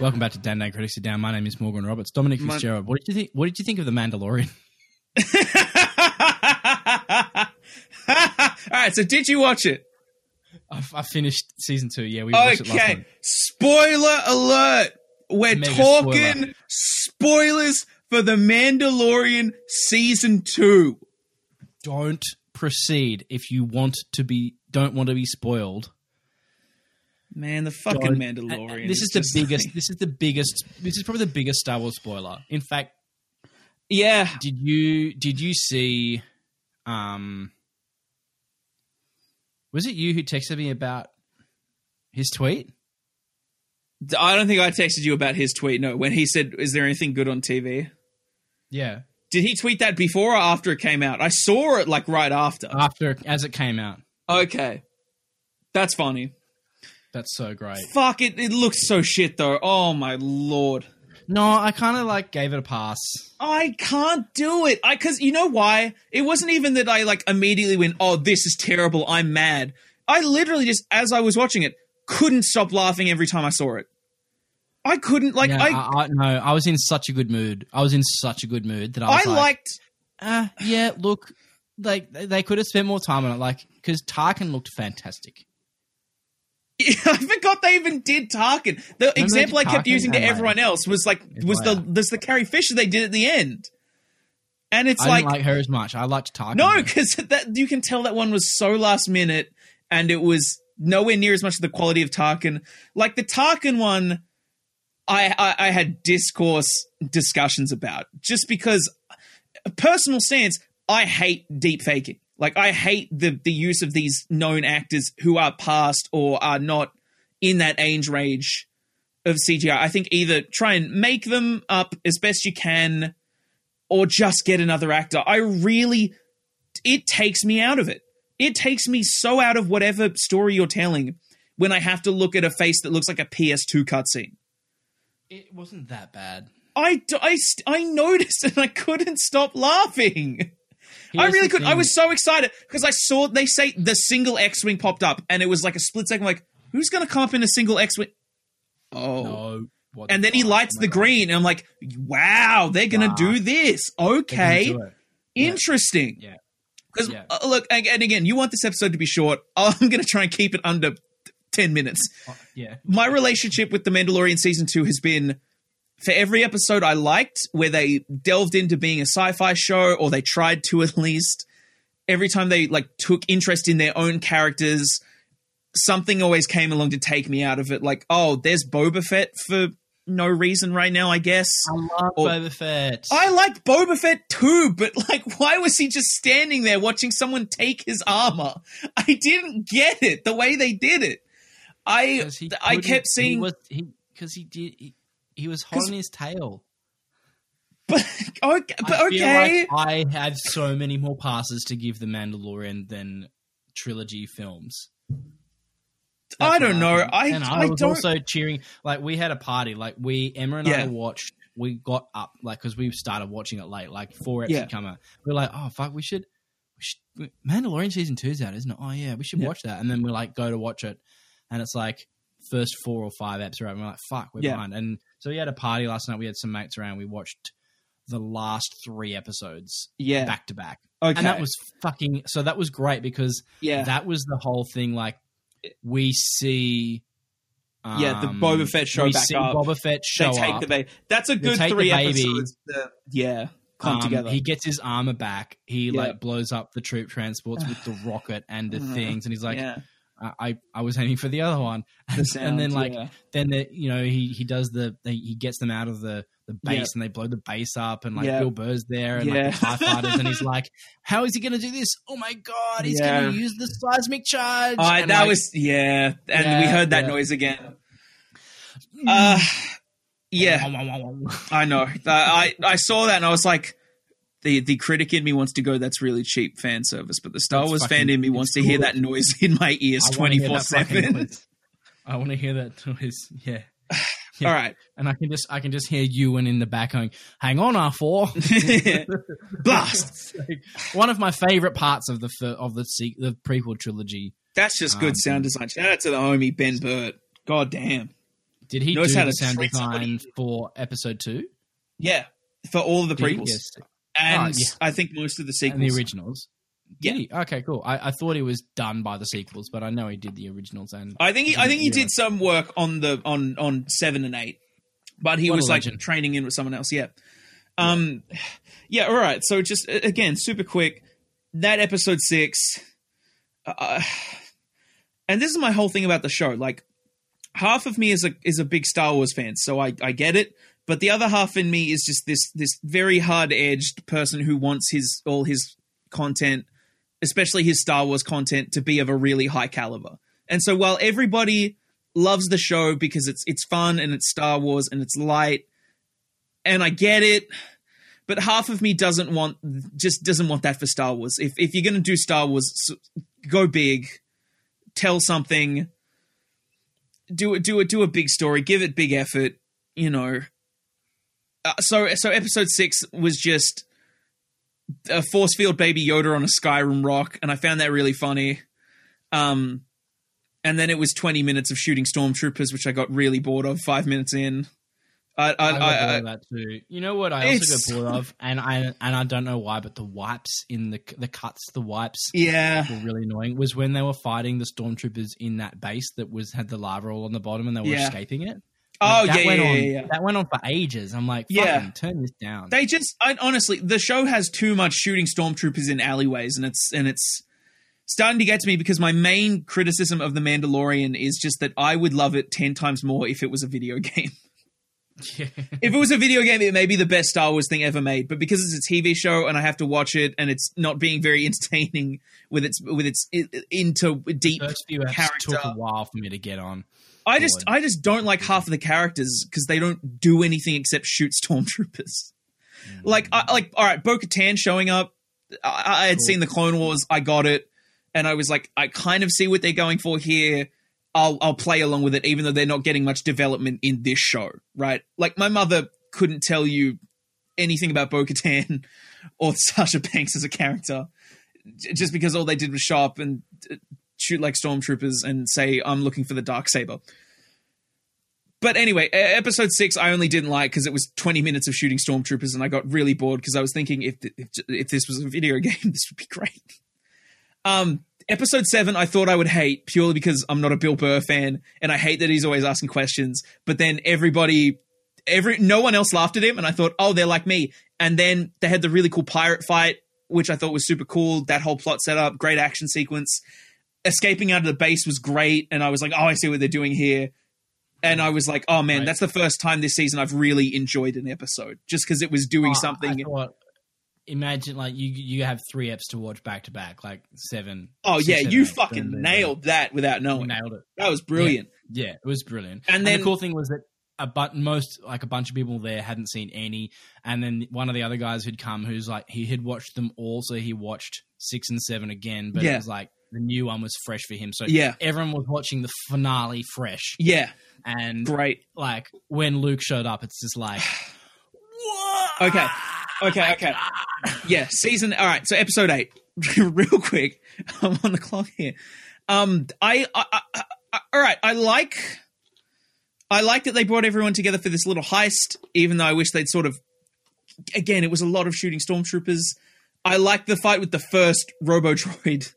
Welcome back to Dan Dan Critics Sit Down. My name is Morgan Roberts. Dominic Fitzgerald. What did you think? What did you think of the Mandalorian? All right, so did you watch it? I, I finished season two. Yeah, we watched it last Okay, night. spoiler alert. We're Mega talking spoilers for The Mandalorian season two. Don't proceed if you want to be. Don't want to be spoiled. Man, the fucking Don't- Mandalorian. This is the biggest. like- This is the biggest. This is probably the biggest Star Wars spoiler. In fact, yeah, did you did you see? Um, was it you who texted me about his tweet? I don't think I texted you about his tweet. No, when he said, "Is there anything good on TV?" Yeah, Did he tweet that before or after it came out? I saw it like right after. after as it came out. Okay, that's funny. That's so great. Fuck it. It looks so shit though. Oh my lord. No, I kind of like gave it a pass. I can't do it. I cuz you know why? It wasn't even that I like immediately went, "Oh, this is terrible. I'm mad." I literally just as I was watching it couldn't stop laughing every time I saw it. I couldn't like yeah, I I, I, no, I was in such a good mood. I was in such a good mood that I was I like, liked uh, yeah, look, like they could have spent more time on it, like because Tarkin looked fantastic. I forgot they even did Tarkin. The they example I kept Tarkin using to and, like, everyone else was like was the there's the Carrie Fisher they did at the end. And it's I like, didn't like her as much. I liked Tarkin. no, because that you can tell that one was so last minute, and it was nowhere near as much of the quality of Tarkin. Like the Tarkin one, I I, I had discourse discussions about just because a personal stance. I hate deep faking. Like I hate the the use of these known actors who are past or are not in that age range of CGI. I think either try and make them up as best you can or just get another actor. I really it takes me out of it. It takes me so out of whatever story you're telling when I have to look at a face that looks like a PS2 cutscene. it wasn't that bad. I, I, I noticed and I couldn't stop laughing. I really the could. I was so excited because I saw they say the single X Wing popped up and it was like a split second, like, who's going to come up in a single X Wing? Oh. no. what And then he lights Oh the God. green and I'm like, wow, they're going to Wow. do this. Okay. do Interesting. Yeah. Because Yeah. uh, look, and again, you want this episode to be short. I'm going to try and keep it under ten minutes. Oh, yeah. My relationship with the Mandalorian season two has been for every episode I liked, where they delved into being a sci-fi show, or they tried to at least. Every time they like took interest in their own characters, something always came along to take me out of it. Like, oh, there's Boba Fett for no reason right now, I guess. I love Or- Boba Fett. I liked Boba Fett too, but like, why was he just standing there watching someone take his armor? I didn't get it the way they did it. I I kept seeing, he was he because he did he, he was holding his tail. but okay, but I okay. like I had so many more passes to give the Mandalorian than trilogy films. I don't know. I- and I I was don't- also cheering. Like we had a party. Like we Emma and Yeah. I watched. We got up like because we started watching it late. Like four episodes Yeah. come out. We are like, oh fuck, we should. We should Mandalorian season two's out, isn't it? Oh yeah, we should Yeah. watch that. And then we like go to watch it, and it's like first four or five apps are out. And we're like, fuck, we're Yeah. behind. And so we had a party last night. We had some mates around. We watched the last three episodes yeah, back to back. okay, And that was fucking so that was great because yeah, that was the whole thing. Like we see, um, Yeah, the Boba Fett show we back see up. Boba Fett show they take up. the baby. That's a good three episodes. That, yeah, come um, together. He gets his armor back. He Yeah. like blows up the troop transports with the rocket and the Mhm. things, and he's like, yeah, I, I, was aiming for the other one. the And, sound, and then like yeah. then the you know he he does the he gets them out of the the base Yeah. and they blow the base up and like Yeah. Bill Burr's there and like the TIE fighters and he's like how is he gonna do this oh my god he's Yeah. gonna use the seismic charge I, And, that like, was yeah, and we heard that noise again. Uh, yeah, I know. I I saw that and I was like, the the critic in me wants to go. That's really cheap fan service, but the Star That's Wars fan in me wants to hear that noise in my ears twenty four seven. I want to hear that noise. Yeah. Yeah. All right, And I can just I can just hear Ewan in the back going, "Hang on, R 4 blast. One of my favorite parts of the of the the prequel trilogy. That's just good Um, sound design. Shout out to the homie Ben Burtt. God damn. Did he Knows do how the sound treat somebody. design for episode two? Yeah, for all of the prequels, Yes. And Oh, yeah. I think most of the And the originals. Yeah. Okay, cool. I, I thought he was done by the sequels, but I know he did the originals and I think he, I think he Yeah. did some work on the on on seven and eight, but he What was like legend. training in with someone else. Yeah, um, yeah. All right. So just uh, again, super quick. That episode six, uh, and this is my whole thing about the show. Like, half of me is a is a big Star Wars fan, so I I get it. But the other half in me is just this this very hard edged person who wants his all his content, especially his Star Wars content, to be of a really high caliber. And so while everybody loves the show because it's it's fun and it's Star Wars and it's light, and I get it, but half of me doesn't want just doesn't want that for Star Wars. If if you're gonna do Star Wars, go big, tell something, do it, do it, do a big story, give it big effort. You know. Uh, so so episode six was just a force field baby Yoda on a Skyrim rock, and I found that really funny. Um, and then it was 20 minutes of shooting stormtroopers, which I got really bored of five minutes in. I, I, I, I, I, that too. You know what? I also got bored of, and I and I don't know why, but the wipes in the the cuts, the wipes yeah, were really annoying. Was when they were fighting the stormtroopers in that base that was had the lava all on the bottom, and they were Yeah. escaping it. Oh, Like, yeah, that went yeah, on, yeah, yeah. That went on for ages. I'm like, Yeah. fucking turn this down. they just I, honestly the show has too much shooting stormtroopers in alleyways, and it's and it's starting to get to me because my main criticism of the Mandalorian is just that I would love it ten times more if it was a video game. yeah. if it was a video game, it may be the best Star Wars thing ever made. But because it's a TV show and I have to watch it, and it's not being very entertaining with its with its into deep First few eps character. took a while for me to get on. I just. I just don't like half of the characters because they don't do anything except shoot stormtroopers. Like I, like all right, Bo Katan showing up. I, I had Cool. seen the Clone Wars. I got it, and I was like, I kind of see what they're going for here. I'll I'll play along with it, even though they're not getting much development in this show, right? Like my mother couldn't tell you anything about Bo Katan or Sasha Banks as a character, just because all they did was show up and uh, shoot like stormtroopers and say, "I'm looking for the dark saber." But anyway, episode six I only didn't like because it was 20 minutes of shooting stormtroopers, and I got really bored because I was thinking if, if if this was a video game, this would be great. Um, episode seven I thought I would hate purely because I'm not a Bill Burr fan, and I hate that he's always asking questions. But then everybody, every no one else laughed at him, and I thought, oh, they're like me. And then they had the really cool pirate fight, which I thought was super cool. That whole plot setup, great action sequence. Escaping out of the base was great, and I was like, oh, I see what they're doing here. And I was like, oh man, Right. that's the first time this season I've really enjoyed an episode, just because it was doing Oh, something. thought- imagine like you you have three eps to watch back to back, like seven. Oh yeah, seven, you eight, fucking seven, nailed that without You knowing. nailed it. That was brilliant. Yeah, it was brilliant. And And, then- the cool thing was that a but most like a bunch of people there hadn't seen any, and then one of the other guys who'd come, who's like he had watched them all, so he watched six and seven again, but Yeah. it was like the new one was fresh for him. So Yeah. everyone was watching the finale fresh, Yeah, and great. like when Luke showed up, it's just like, what? Okay. Okay, okay. Yeah, season. All right, so episode eight, real quick. I'm on the clock here. Um, I, I, I, I, all right. I like, I like that they brought everyone together for this little heist. Even though I wish they'd sort of, again, it was a lot of shooting stormtroopers. I like the fight with the first Robo Droid.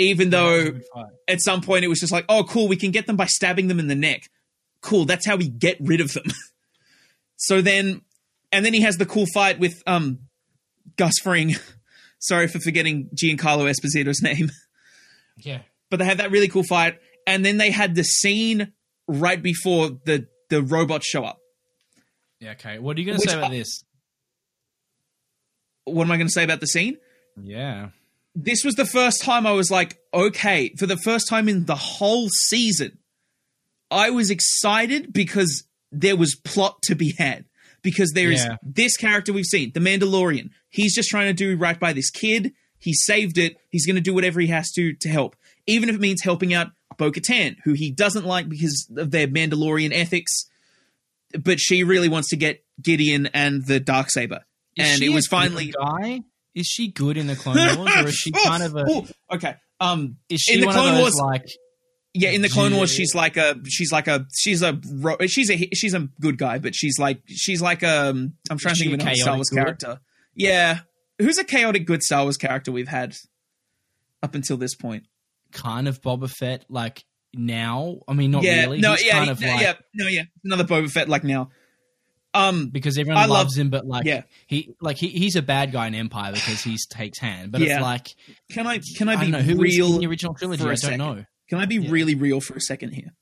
Even though at some point it was just like, oh, cool, we can get them by stabbing them in the neck. Cool, that's how we get rid of them. so then, and then he has the cool fight with um Gus Fring. Sorry for forgetting Giancarlo Esposito's name, yeah, but they had that really cool fight, and then they had the scene right before the the robots show up. yeah. Okay, what are you going to say about I- this? What am I going to say about the scene? Yeah, this was the first time I was like, okay, for the first time in the whole season, I was excited because there was plot to be had. Because there is Yeah. this character we've seen, the Mandalorian. He's just trying to do right by this kid. He saved it. He's going to do whatever he has to to help, even if it means helping out Bo Katan, who he doesn't like because of their Mandalorian ethics. But she really wants to get Gideon and the dark saber, Is and she it was finally guy. Is she good in the Clone Wars, or is she kind of a? Oh, okay. Um, Is she in the one Clone of those Wars- like? Yeah, in the Clone Wars, she's like a she's like a she's a she's a she's a good guy, but she's like she's like um I'm trying to think of a Star Wars good? character. Yeah, who's a chaotic good Star Wars character we've had up until this point? kind of Boba Fett. Like now, I mean, not yeah, really. no, He's yeah, kind of no, like yeah, no, yeah, another Boba Fett like now. Um, because everyone I love- loves him, but like yeah. he like he, he's a bad guy in Empire because he takes hand. But Yeah. it's like can I can I I, be know who real in the original trilogy. I don't second? know. Can I be Yeah. really real for a second here?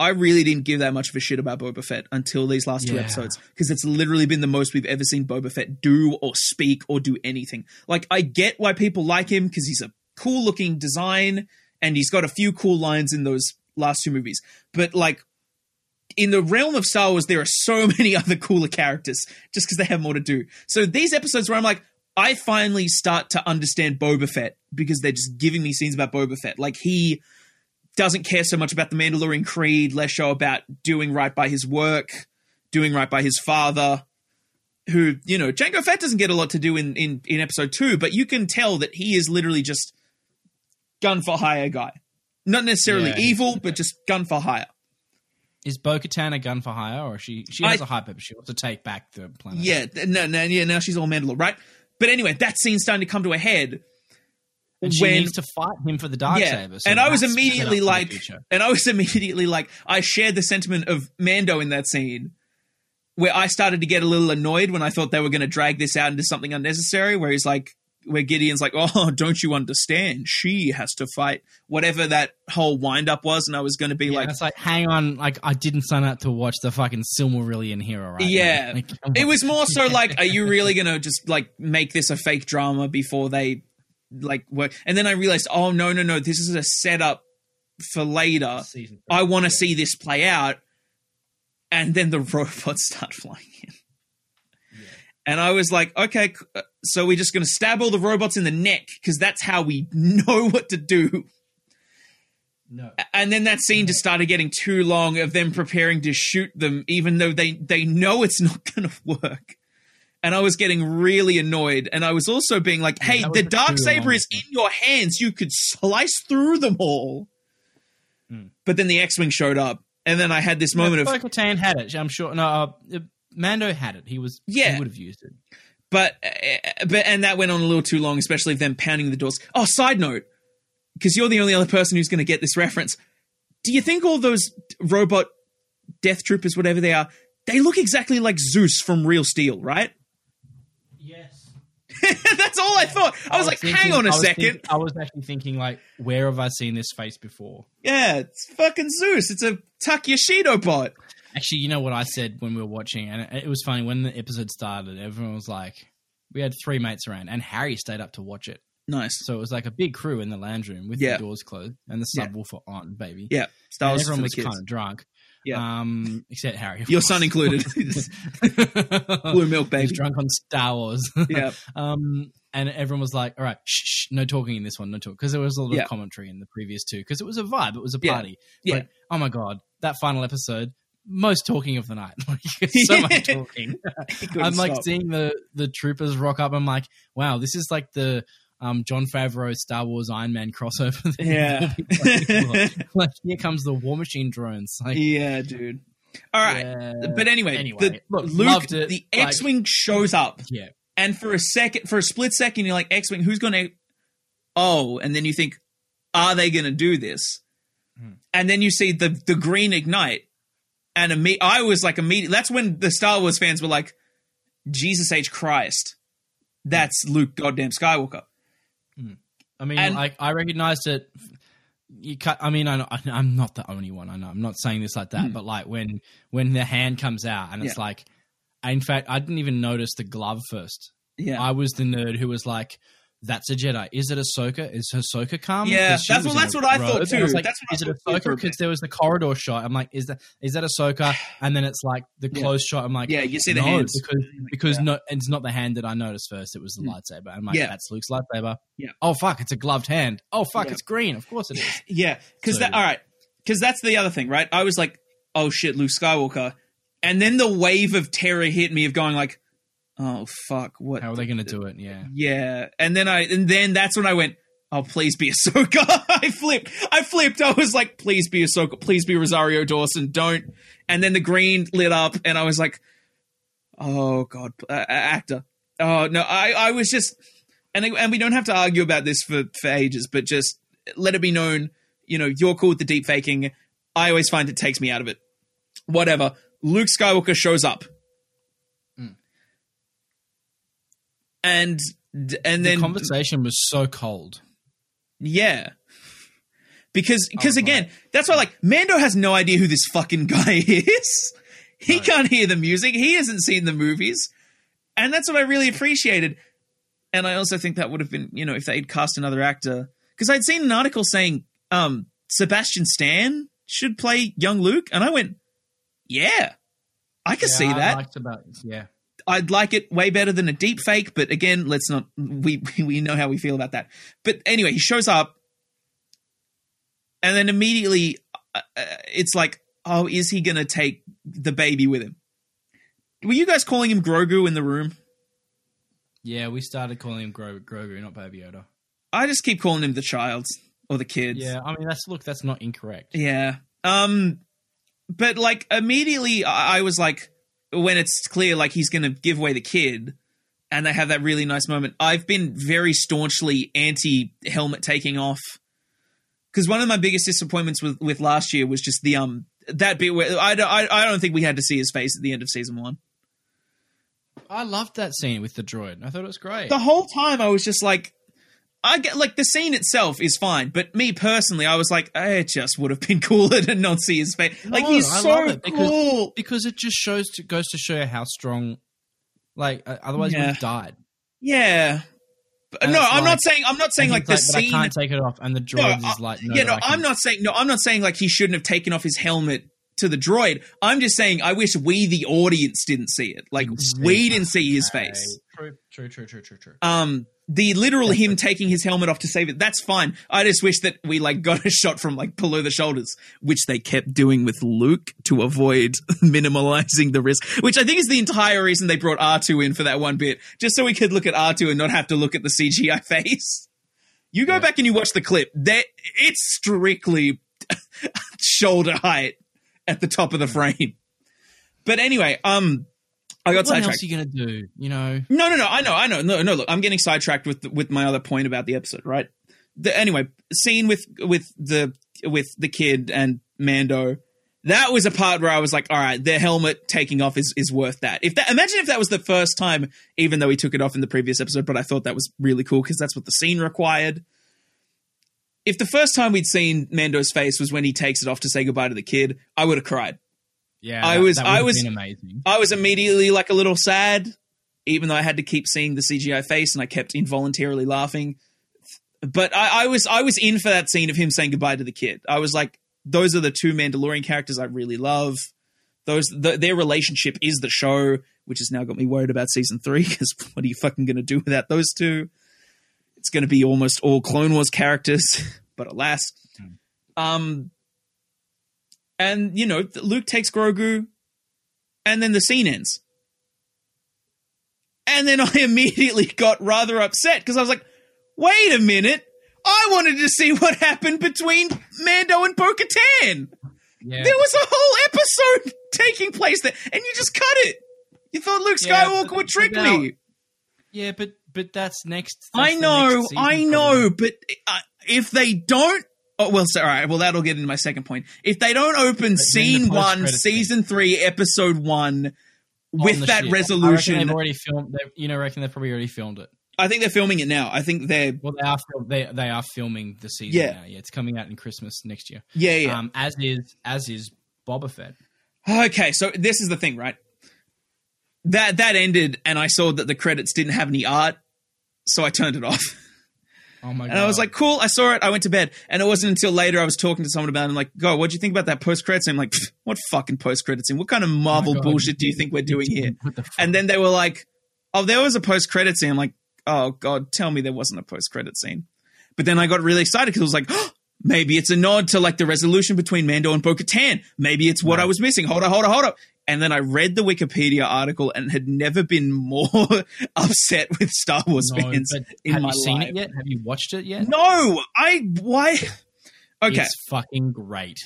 I really didn't give that much of a shit about Boba Fett until these last two Yeah. episodes because it's literally been the most we've ever seen Boba Fett do or speak or do anything. Like, I get why people like him because he's a cool looking design and he's got a few cool lines in those last two movies. But, like, in the realm of Star Wars, there are so many other cooler characters just because they have more to do. So these episodes where I'm like, I finally start to understand Boba Fett because they're just giving me scenes about Boba Fett. Like he doesn't care so much about the Mandalorian Creed, less so about doing right by his work, doing right by his father. Who you know, Jango Fett doesn't get a lot to do in in in episode two, but you can tell that he is literally just gun for hire guy. Not necessarily Yeah. evil, but just gun for hire. Is Bo Katan a gun for hire, or she she has a hyper, but she wants to take back the planet? Yeah, no, no, yeah. Now she's all Mandalore, right? But anyway, that scene's starting to come to a head. and she when- needs to fight him for the dark Yeah, saber. so and I was immediately up for the like, and I was immediately like, I shared the sentiment of Mando in that scene, where I started to get a little annoyed when I thought they were going to drag this out into something unnecessary. Where he's like, where Gideon's like, "Oh, don't you understand? She has to fight." Whatever that whole wind up was, and I was going to be Yeah, like, it's like, hang on, like I didn't sign up to watch the fucking Silmarillion hero, right? Yeah. Like, it was more so like, are you really going to just like make this a fake drama before they like work? And then I realized, oh no, no, no, this is a setup for later. Three. I want to see this play out. And then the robots start flying in. And I was like, okay, uh, so we're just going to stab all the robots in the neck because that's how we know what to do. No. And then that scene just started getting too long of them preparing to shoot them, even though they, they know it's not going to work. And I was getting really annoyed. And I was also being like, hey, was the dark saber is in your hands. You could slice through them all. Hmm. But then the X Wing showed up. And then I had this moment of, Bo Katan had it. I'm sure. No, uh, Mando had it. He was. Yeah. he would have used it. But, uh, but, and that went on a little too long, especially them pounding the doors. Oh, side note, because you're the only other person who's going to get this reference. Do you think all those robot death troopers, whatever they are, they look exactly like Zeus from Real Steel, right? Yes. That's all I thought. I was, like, hang on a a second. I was actually thinking, like, where have I seen this face before? Yeah, it's fucking Zeus. It's a Tuck bot. Actually, you know what I said when we were watching, and it, it was funny when the episode started. Everyone was like, we had three mates around, and Harry stayed up to watch it. Nice. So it was like a big crew in the lounge room with Yeah. the doors closed and the Yeah. subwoofer on, baby. Yeah, Star Wars everyone was kids. kind of drunk. Yeah. Um, except Harry. Your course. son included. Blue milk, He was baby. drunk on Star Wars. Yeah. Um, and everyone was like, "All right, shh, shh no talking in this one, no talk," because there was a lot Yeah. of commentary in the previous two, because it was a vibe, it was a Yeah. party. Yeah. But, oh my god, that final episode, most talking of the night, like so much talking. I'm like stop. seeing the the troopers rock up. I'm like, wow, this is like the um, Jon Favreau Star Wars Iron Man crossover. Yeah. we'll be waiting for. like here comes the War Machine drones. Like, yeah, dude. All right. yeah. But anyway, Anyway, the, look, Luke, the X-wing shows up, yeah, and for a second, for a split second, you're like, X-wing, who's going to? Oh, and then you think, are they going to do this? Hmm. And then you see the the green ignite, and imme- I was like, immediate. That's when the Star Wars fans were like, Jesus H Christ, that's Luke goddamn Skywalker. I mean, And- like I recognized it. You cut. I mean, I I'm not the only one. I know. I'm not saying this like that, Hmm. but like when when the hand comes out and it's Yeah. like, in fact, I didn't even notice the glove first. Yeah, I was the nerd who was like, "That's a Jedi. Is it Ahsoka? Is Ahsoka come?" Yeah, that's what- that's what I thought too. like, That's what I is it thought too for a Ahsoka? Because there was the corridor shot. I'm like, is that is that Ahsoka? And then it's like the Yeah. close shot. I'm like, yeah, you see the no, hands because because Yeah. no, it's not the hand that I noticed first. It was the Mm. lightsaber. I'm like, Yeah. that's Luke's lightsaber. Yeah. Oh fuck, it's a gloved hand. Oh fuck, Yeah. it's green. Of course it is. Yeah, because So- that all right, because that's the other thing, right? I was like, oh shit, Luke Skywalker, and then the wave of terror hit me of going like, oh fuck, what? How are they going to do it? Yeah. Yeah, and then I and then that's when I went, oh, please be Ahsoka. I flipped. I flipped. I was like, please be Ahsoka. Please be Rosario Dawson. Don't. And then the green lit up, and I was like, oh god, uh, actor. Oh no, I I was just, and and we don't have to argue about this for for ages, but just let it be known, you know, you're cool with the deep faking. I always find it takes me out of it. Whatever. Luke Skywalker shows up. Mm. And and The then conversation was so cold. yeah. Because because Oh, again, that's why like Mando has no idea who this fucking guy is. He No. can't hear the music. He hasn't seen the movies. And that's what I really appreciated. And I also think that would have been, you know, if they'd cast another actor. Because I'd seen an article saying um Sebastian Stan should play young Luke, and I went, Yeah, I could Yeah, see I that. about yeah. I'd like it way better than a deep fake, but again, let's not we we know how we feel about that. But anyway, he shows up and then immediately uh, uh, it's like, "Oh, is he going to take the baby with him?" Were you guys calling him Grogu in the room? Yeah, we started calling him Gro- Grogu, not Baby Yoda. I just keep calling him the child or the kids. Yeah, I mean that's look, that's not incorrect. Yeah. Um but like immediately I was like when it's clear like he's going to give away the kid and they have that really nice moment. I've been very staunchly anti helmet taking off cuz one of my biggest disappointments with with last year was just the um that bit where I don't, I, I don't think we had to see his face at the end of season 1. I loved that scene with the droid. I thought it was great. The whole time I was just like I get like the scene itself is fine, but me personally, I was like, eh, it just would have been cooler to not see his face. like No, he's I so it because- cool. because it just shows to goes to show you how strong like uh, otherwise Yeah. we've died. Yeah. And no, I'm not saying I'm not saying like the I scene. can't take it off and the droid I- is like no, yeah, no, I I'm not saying no, I'm not saying like he shouldn't have taken off his helmet to the droid. I'm just saying I wish we the audience didn't see it. Like we didn't see his face. True, true, true, true, true, true. Um the literal him taking his helmet off to save it, that's fine. I just wish that we like got a shot from like below the shoulders, which they kept doing with Luke to avoid minimalizing the risk. Which I think is the entire reason they brought R2 in for that one bit, just so we could look at R2 and not have to look at the CGI face. You go Yeah. back and you watch the clip. That it's strictly shoulder height at the top of the frame. But anyway, um, I got what else are you gonna do? You know, No, no, no. I know, I know. No, no. Look, I'm getting sidetracked with with my other point about the episode, right? The, anyway, scene with with the with the kid and Mando. That was a part where I was like, all right, their helmet taking off is is worth that. If that imagine if that was the first time, even though he took it off in the previous episode, but I thought that was really cool because that's what the scene required. If the first time we'd seen Mando's face was when he takes it off to say goodbye to the kid, I would have cried. Yeah, I that- was- that I was- amazing. I was immediately like a little sad, even though I had to keep seeing the CGI face and I kept involuntarily laughing. But I, I was I was in for that scene of him saying goodbye to the kid. I was like, those are the two Mandalorian characters I really love. Those the, their relationship is the show, which has now got me worried about season three because what are you fucking going to do without those two? It's going to be almost all Clone Wars characters, but alas. Um, and you know, Luke takes Grogu, and then the scene ends. And then I immediately got rather upset because I was like, wait a minute. I wanted to see what happened between Mando and Bo Katan. Yeah, There was a whole episode taking place there, and you just cut it. You thought Luke Yeah, Skywalker but- would trick now- me. yeah, but but that's next. I that's the know, next season, I know, probably. but uh, if they don't, oh well, so, all right, well that'll get into my second point. If they don't open scene one, season three, episode one, with that ship. resolution, they've already filmed. You know, I reckon they've probably already filmed it. I think they're filming it now. I think they're Well, they are they they are filming the season Yeah. now. Yeah, it's coming out in Christmas next year. yeah, yeah. Um, as is as is Boba Fett. Okay, so this is the thing, right? That that ended, and I saw that the credits didn't have any art, so I turned it off. Oh my god! And I was like, cool, I saw it, I went to bed. And it wasn't until later I was talking to someone about it. I'm like, God, what'd you think about that post credits? I'm like, what fucking post credits scene? What kind of Marvel Oh bullshit do you think we're doing here? The? And then they were like, oh, there was a post credit scene. I'm like, oh, God, tell me there wasn't a post credit scene. But then I got really excited because it was like, oh, maybe it's a nod to like the resolution between Mando and Bo Katan. Maybe it's what Right. I was missing. Hold on, hold on, hold on. And then I read the Wikipedia article and had never been more upset with Star Wars No, fans in have my you seen life. it yet? Have you watched it yet? No, I why? Okay, It's fucking great.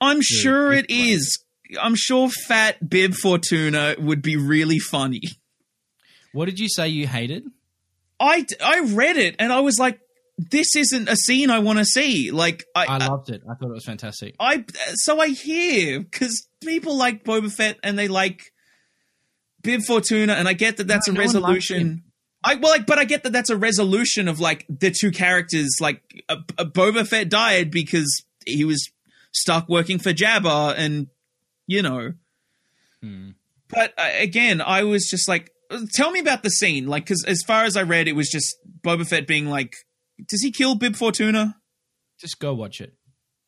I'm sure it's it is. I'm sure Fat Bib Fortuna would be really funny. What did you say you hated? I I read it and I was like, this isn't a scene I want to see. Like I, I loved it. I thought it was fantastic. I so I hear because people like Boba Fett and they like Bib Fortuna, and I get that that's No, a no resolution. I well, like, but I get that that's a resolution of like the two characters. Like, uh, uh, Boba Fett died because he was stuck working for Jabba, and you know. Hmm. But uh, again, I was just like, tell me about the scene, like, because as far as I read, it was just Boba Fett being like, does he kill Bib Fortuna? Just go watch it.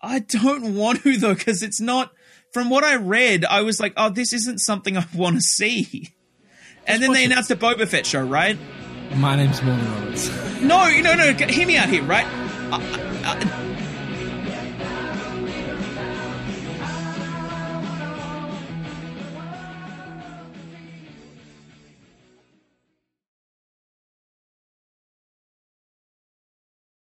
I don't want to though, because it's not. From what I read, I was like, "Oh, this isn't something I want to see." And then watch they it. announced a Boba Fett show, right? My name's Morgan Roberts. No, no, no. Hear me out here, right? Uh, uh,